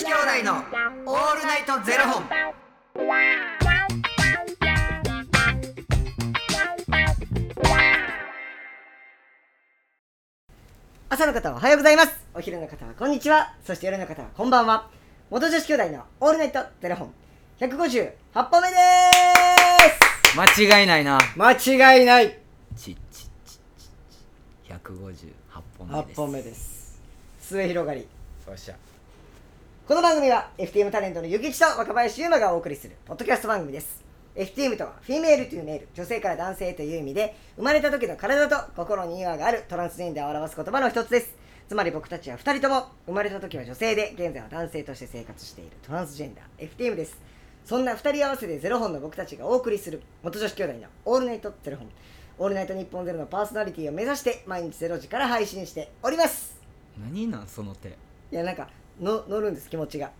子兄弟のオールナイトゼロ本。朝の方はおはようございますお昼の方はこんにちはそして夜の方はこんばんは元女子兄弟のオールナイトゼロ本158本目で間違いないな。す間違いないちっちっちっちっち。158本目8です。本目です末広がりよっしゃ。この番組は FTM タレントのゆきちと若林優馬がお送りするポッドキャスト番組です。FTM とはフィメールというメール女性から男性という意味で生まれた時の体と心に違和があるトランスジェンダーを表す言葉の一つです。つまり僕たちは2人とも生まれた時は女性で現在は男性として生活しているトランスジェンダー FTM です。そんな2人合わせてゼロ本の僕たちがお送りする元女子兄弟のオールナイトゼロ本。オールナイト日本ゼロのパーソナリティを目指して毎日ゼロ時から配信しております。何なんその手。いやなんかの乗るんです気持ちが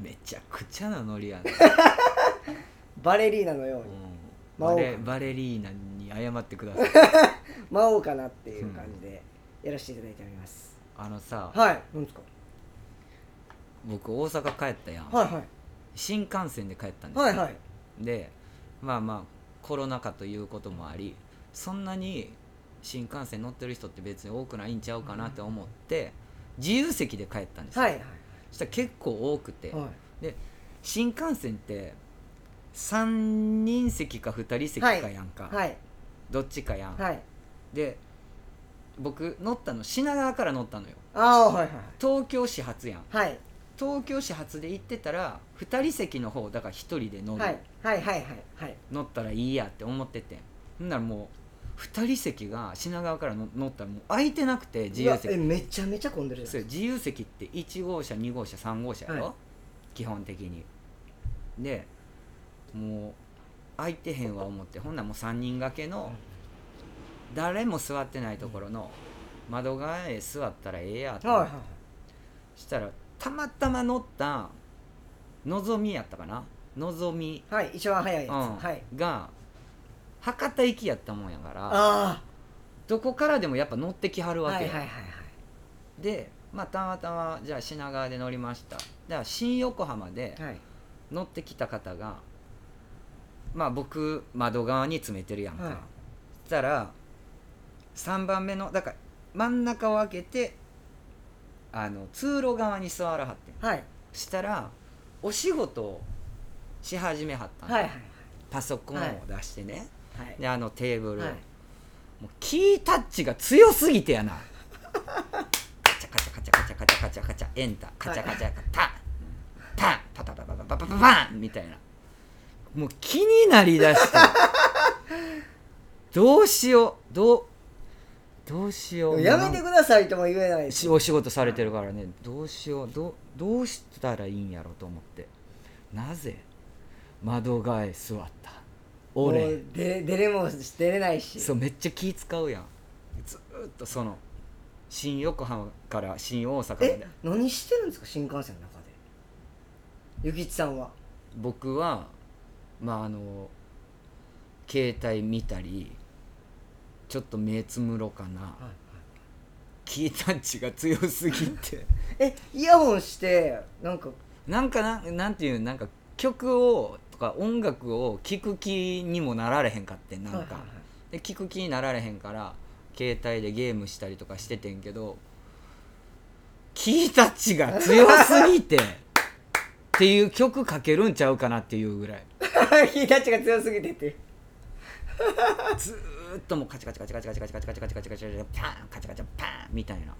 めちゃくちゃなノリやね。バレリーナのようにうん魔王バレバレリーナに謝ってください。魔王かなっていう感じでやらせていただいております、あのさ、はい何ですか？僕大阪帰ったやん。はいはい新幹線で帰ったんですよ。はいはいでまあまあコロナ禍ということもありそんなに新幹線乗ってる人って別に多くないんちゃうかなって思って自由席で帰ったんですよ、はいそしたら結構多くて、はい。新幹線って3人席か2人席かやんか、はい。どっちかやん、はい。で僕乗ったの品川から乗ったのよ。ああはいはい東京始発やん。はい。東京始発で行ってたら2人席の方だから1人で乗る、はい。はいはいはいはい。乗ったらいいやって思っててほんならもう2人席が品川からの乗ったらもう空いてなくて自由席。めちゃめちゃ混んでるそう自由席って1号車2号車3号車やろ、はい。基本的に。でもう空いてへんわ思ってほんならもう3人掛けの誰も座ってないところの窓側へ座ったらええやと。はいはい。したらたまたま乗ったのぞみやったかな？のぞみ。はい一番早いやつ、うん。はい。が博多行きやったもんやからあどこからでもやっぱ乗ってきはるあわけよ、はいはいはいはい。でまあたまたまじゃあ品川で乗りました。だから新横浜ではい。乗ってきた方がまあ僕窓側に詰めてるやんか、はい。そしたら3番目のだから真ん中を開けてあの通路側に座らはってん。はい。したらお仕事をし始めはったんはいはいパソコンを出してね、はい。であのテーブル、はい。もうキータッチが強すぎてやな。カチャカチャカチャカチャカチャカチャカチャエンタカチャカチャカチャタンパンパタパタパタパタパンみたいなもう気になりだしてどうしようどうどうしようやめてくださいとも言えないしお仕事されてるからねどうしようどどうしたらいいんやろうと思ってなぜ窓替え座ったも俺う出出れも出れないし。そうめっちゃ気使うやん。ずーっとその新横浜から新大阪まえで何してるんですか？新幹線の中で。ゆきちさんは。僕はまああの携帯見たりちょっと目つむろうかな、キータッチが強すぎて。えイヤホンしてなんか。なんかななんていうなんか曲をとか音楽を聴く気にもなられへんかってんなんか、はいはいはい。で聴く気になられへんから携帯でゲームしたりとかしててんけどキータッチが強すぎてっていう曲かけるんちゃうかなっていうぐらい。キータッチが強すぎてって ずーっともうカチカチカチカチカチカチカチカチカチカチカチカチパンカチカチパンみたいな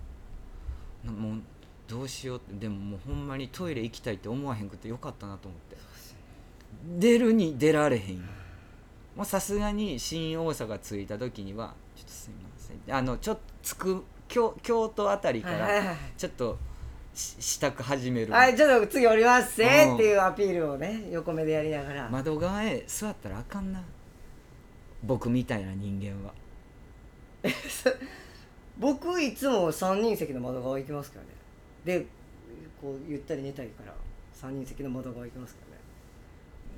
なもうどうしようってでももうほんまにトイレ行きたいって思わへんくてよかったなと思って出るに出られへん。よもうさすがに新大阪着いた時にはちょっとすいません。あのちょっと着く京京都あたりからちょっとし支度始める。はいちょっと次降りますうんせっていうアピールをね横目でやりながら、窓側へ座ったらあかんな。僕みたいな人間は。僕いつも3人席の窓側行きますからね。でこうゆったり寝たいから3人席の窓側行きますから。ね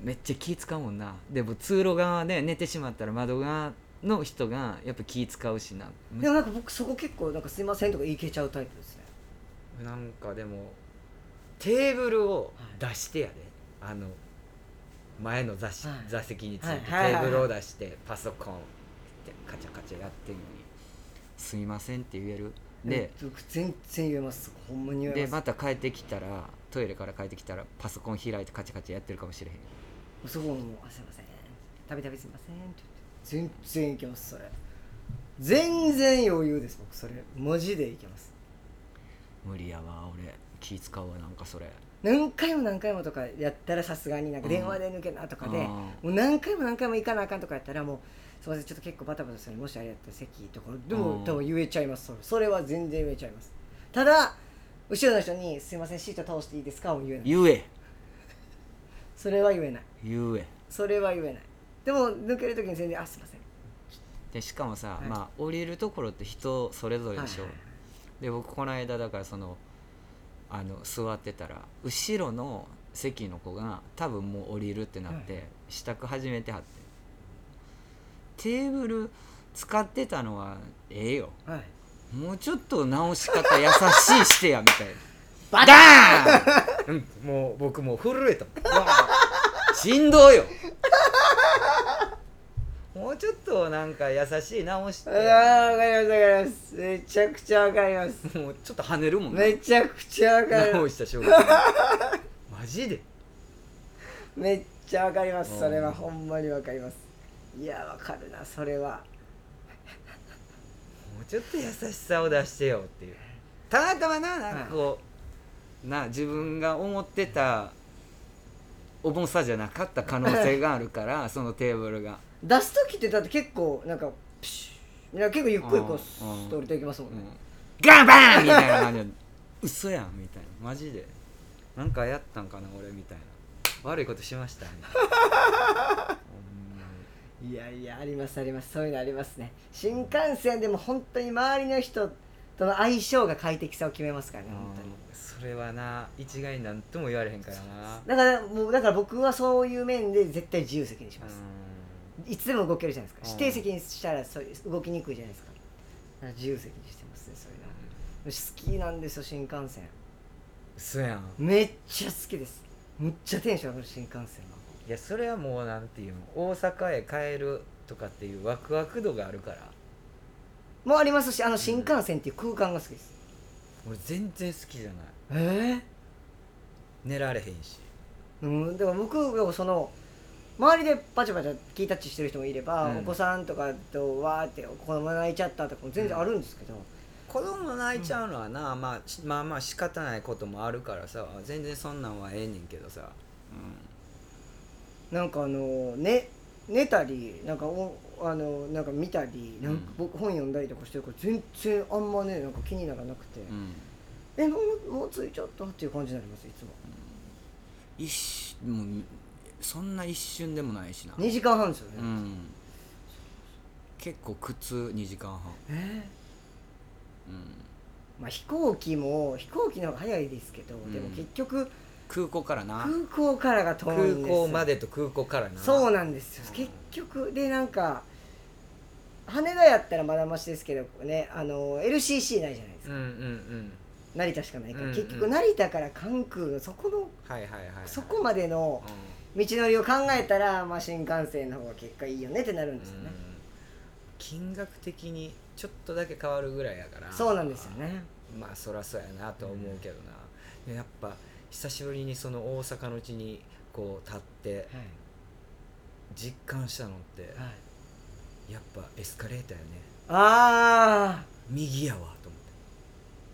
めっちゃ気使うもんな。でも通路側で寝てしまったら窓側の人がやっぱ気使うしな。でもなんか僕そこ結構なんかすいませんとか言いけちゃうタイプですね。なんかでもテーブルを出してやで、あの前の座,、はい。座席について、テーブルを出してパソコンってカチャカチャやってるのに「すいません」って言える？で僕全然言えます。ほんまに言えでます。また帰ってきたらトイレから帰ってきたらパソコン開いてカチャカチャやってるかもしれへんそこも「あすいません。たびたびすいません」って言って全然いけますそれ。全然余裕です僕それ。マジでいけます。無理やわ俺。気使うわなんかそれ。何回も何回もとかやったらさすがになんか電話で抜けなとかで、うん。もう何回も何回も行かなあかんとかやったらもうすいませんちょっと結構バタバタする。もしあれやったら席とかでうん。も多分言えちゃいますそれ。それは全然言えちゃいます。ただ後ろの人に「すいませんシート倒していいですか?」も言えな。い言えそれは言えない。言え。それは言えない。でも抜ける時に全然「あすいません」でしかもさ、はい。まあ降りるところって人それぞれでしょ、はいはいはい。で僕この間だからそのあの座ってたら後ろの席の子が多分もう降りるってなって、はい。支度始めてはって。テーブル使ってたのはええよ。はい。もうちょっと直し方優しいしてやみたいな。バダーン、うん、もう僕もう震えたもん。しんどいよ。もうちょっとなんか優しい直して。あーわかりますわかります。めちゃくちゃわかります。もうちょっと跳ねるもんなめちゃくちゃわかりま直した瞬間。マジで？めっちゃわかります。うん。それはほんまにわかります。いやわかるなそれは。もうちょっと優しさを出してよっていう。たまたまななんかこう、な自分が思ってた重さじゃなかった可能性があるからそのテーブルが。出す時ってだって結構なんかプシュいや結構ゆっくりこうスッと降りていきますもんね。ガンバーンみたいな感じで。嘘やんみたいな。マジで。なんかやったんかな俺みたいな。悪いことしましたみたい いやいやありますあります。そういうのありますね。新幹線でも本当に周りの人との相性が快適さを決めますからね本当にそれはな一概になんとも言われへんからな。だからもうだから僕はそういう面で絶対自由席にします、ういつでも動けるじゃないですか。うん。指定席にしたらそう動きにくいじゃないですか。自由席にしてますねそういうの好きなんですよ新幹線。嘘やん。めっちゃ好きです。むっちゃテンション上がる新幹線はいやそれはもうなんていうの。大阪へ帰るとかっていうワクワク度があるから。もありますしあの新幹線っていう空間が好きです。俺全然好きじゃないえ寝られへんし。えうんだから僕がその周りでパチャパチャキータッチしてる人もいれば、うん。お子さんとかとわーって子供泣いちゃったとかも全然あるんですけど、子供泣いちゃうのはな、まあしまあまあ仕方ないこともあるからさ全然そんなんはええねんけどさ、なんかあの寝寝たりなんかおあのなんか見たりなんかうん僕本読んだりとかしてるから全然あんまねなんか気にならなくて、うんうん、えもうもう着いちゃったっていう感じになりますいつも。一瞬もうそんな一瞬でもないしな、2時間半ですよね、うん、結構苦痛2時間半、えうん、まあ飛行機も飛行機の方が早いですけど、ん。でも結局空港からな。空港からが遠いん空ですよ。港までと空港からな。そうなんですよ。結局でなんか羽田やったらまだましですけどねあの LCC ないじゃないですか、うんうんうん成田しかないから、うんうん。結局成田から関空のそこのはいはいはい、はい、そこまでの道のりを考えたら、まあ、新幹線の方が結果いいよねってなるんですよね、うん。金額的にちょっとだけ変わるぐらいやから。そうなんですよね。まあそらそうやなとは思うけどな、やっぱ久しぶりにその大阪の地にこう立ってはい。実感したのってはい。やっぱエスカレーターやね。あ右やわと思って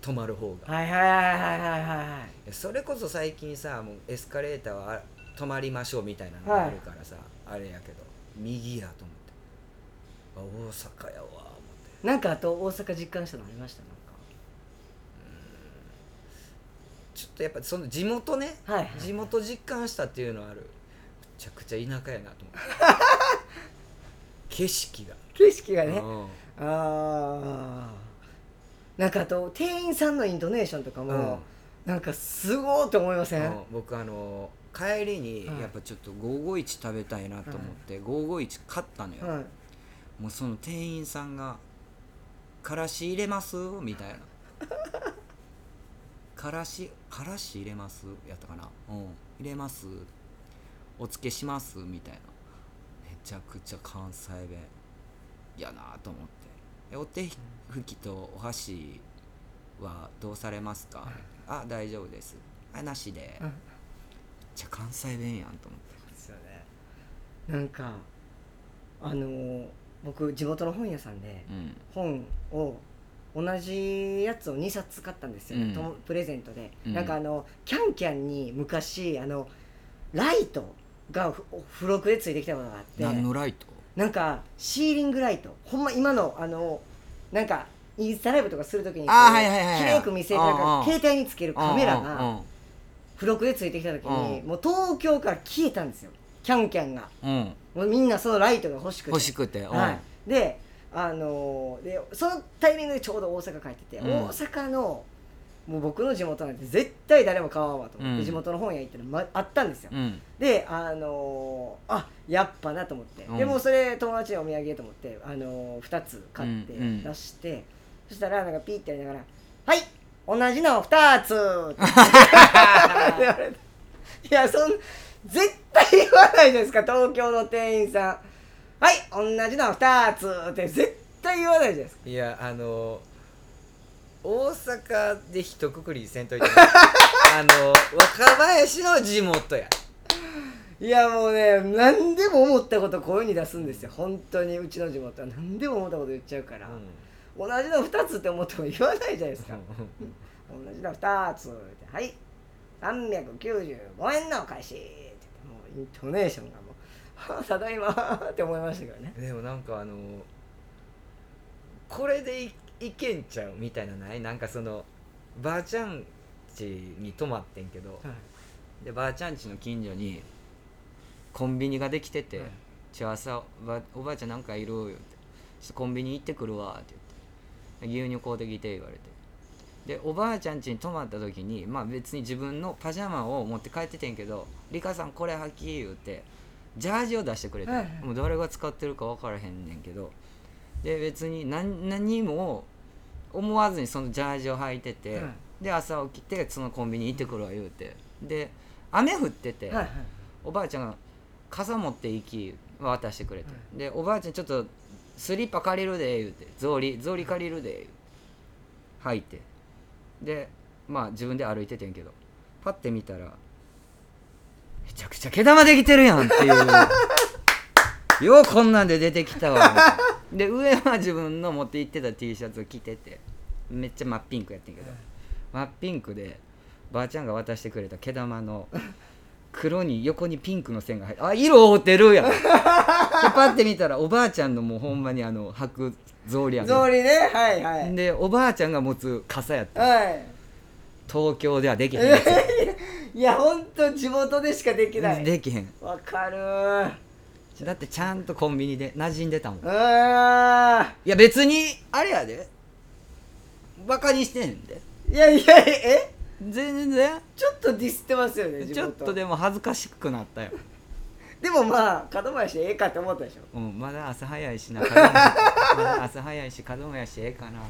止まる方が、あはいはいはいはいはいはい。それこそ最近さもうエスカレーターはあ止まりましょうみたいなのがあるからさ、あれやけど右やと思って。あ大阪やわ思って。なんかあと大阪実感したのありました？なんちょっとやっぱその地元ね、はいはい地元実感したっていうのはある。めちゃくちゃ田舎やなと思って。景色が。景色がね。うん。ああなんかあと店員さんのイントネーションとかも、なんかすごーって思いません、うん僕あの帰りにはいやっぱちょっと551食べたいなと思って、551買ったのよ、はい。もうその店員さんが「からし入れます?」みたいな「からしからし入れます？やったかな？うん。入れます？お付けします？みたいな。めちゃくちゃ関西弁やなと思って。えお手拭きとお箸はどうされますか、あ大丈夫です。あなしで、うん。めっちゃ関西弁やんと思って。ですよね。なんかあのー僕地元の本屋さんでうん。本を同じやつを2冊買ったんですよ、うん。プレゼントで、うん。なんかあのキャンキャンに昔あのライトがふ付録でついてきたものがあって。何のライト？なんかシーリングライト。ほんま今のあのなんかインスタライブとかするときにこうあーはいく見せるなんか携帯につけるカメラが付録でついてきた時にうん。もう東京から消えたんですよ。キャンキャンが。うんうん。もうみんなそのライトが欲しくて。欲しくて、うん。はい、であのーでそのタイミングでちょうど大阪帰ってて、うん。大阪のもう僕の地元なんて絶対誰も買わんわと思って、うん。地元の本屋行ったら、ま、あったんですよ、うん。であのーあやっぱなと思って、うん。でもうそれ友達にお土産と思って、あのー、2つ買ってうんうん。出して、そしたらなんかピーってやりながら「はい同じの2つ!」って。言われていやそん絶対言わないじゃないですか東京の店員さん「はい同じの2つ!」って絶対言わないじゃないですか。いやあの大阪で一括りせんといて あの若林の地元や。いやもうね何でも思ったこと声に出すんですよ。本当にうちの地元は何でも思ったこと言っちゃうから、同じの2つって思っても言わないじゃないですか。同じの2つってはい。395円のお返しもうイントネーションがもうはあただいまって思いましたけどね。でもなんかあのこれでいいけんちゃうみたいなない？なんかそのばあちゃん家に泊まってんけど、でばあちゃん家の近所にコンビニができてて「ちょ朝ばおばあちゃんなんかいる?」よって「ちょっとコンビニ行ってくるわ」って言って「牛乳買うてきて」言われて。でおばあちゃん家に泊まった時にまあ別に自分のパジャマを持って帰っててんけど「リカさんこれ履き」言うてジャージを出してくれて、はいはいもう誰が使ってるか分からへんねんけどで別に何何も思わずにそのジャージを履いてて、はい。で朝起きてそのコンビニ行ってくるわ言うて。で雨降ってて、はいはい。おばあちゃんが傘持って行き渡してくれて、でおばあちゃんちょっとスリッパ借りるで言うて。草履草履借りるで言う履いて。でまあ自分で歩いててんけど。パッて見たらめちゃくちゃ毛玉できてるやんっていう。ようこんなんで出てきたわで上は自分の持って行ってた T シャツを着ててめっちゃ真っピンクやってんけど。真っピンクでばあちゃんが渡してくれた毛玉の黒に横にピンクの線が入ってあ色合うてるやん。でパッて見たらおばあちゃんのもうほんまにあの履く草履やね草履ね。はいはい。でおばあちゃんが持つ傘やった。はい。東京ではできへんや いやほんと地元でしかできない。つできへん。わかるーだってちゃんとコンビニで馴染んでたもん。いや別にあれやで。バカにしてんで。いやいやえ？全然。ちょっとディスってますよねちょっとでも恥ずかしくなったよ、でもまあ門林ええかって思ったでしょ。うん、まだ朝早いしな。まだ朝早いし門真やしええかな。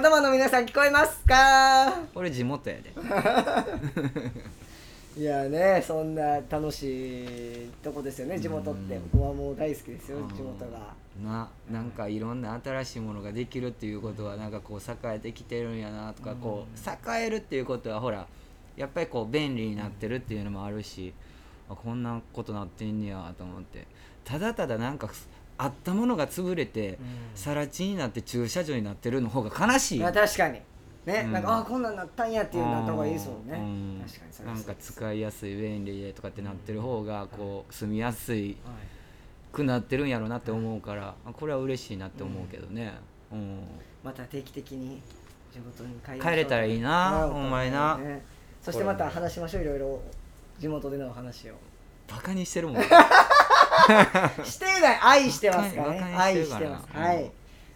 門真の皆さん聞こえますか？俺地元やで いやねそんな楽しいとこですよね地元って。うん。僕はもう大好きですよ地元が。ななんかいろんな新しいものができるっていうことはなんかこう栄えてきてるんやなとかこう栄えるっていうことはほらやっぱりこう便利になってるっていうのもあるしあこんなことなってんねやと思って。ただただなんかあったものが潰れて更地になって駐車場になってるの方が悲しい。まあ確かにね、うん。なんかあこんなんなったんやっていうのなった方がいいですもんね、うん。確かにそれはなんか使いやすい便利でとかってなってる方がこう住みやすいはい。くなってるんやろうなって思うからあこれは嬉しいなって思うけどね、うん。また定期的に地元に帰帰れたらいいなねほんまにな。ね。そしてまた話しましょう。いろいろ地元でのお話を。バカにしてるもん。してない。愛してますから。ね愛してます。うんはい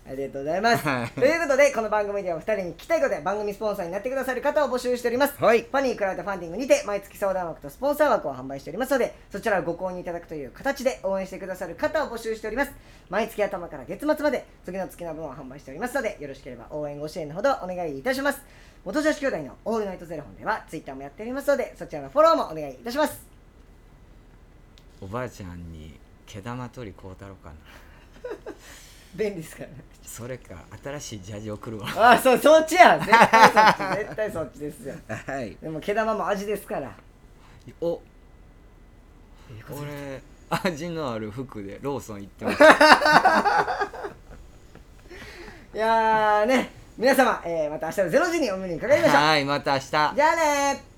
ありがとうございます、はい。ということでこの番組では2人に聞きたいことや番組スポンサーになってくださる方を募集しております。はい。ファニークラウドファンディングにて毎月相談枠とスポンサー枠を販売しておりますのでそちらをご購入いただくという形で応援してくださる方を募集しております。毎月頭から月末まで次の月の分を販売しておりますのでよろしければ応援ご支援のほどお願いいたします。元女子兄弟のオールナイトゼロ本ではツイッターもやっておりますのでそちらのフォローもお願いいたします。おばあちゃんに毛玉取りこうたろうかな便利ですからね。それか新しいジャージ送るわ。ああそうそっちや絶対そっち絶対そっちですよ。はい。でも毛玉も味ですから。お。俺味のある服でローソン行ってます。いやーね皆様、えーまた明日の0時にお目にかかりましょう。はいまた明日。じゃあねー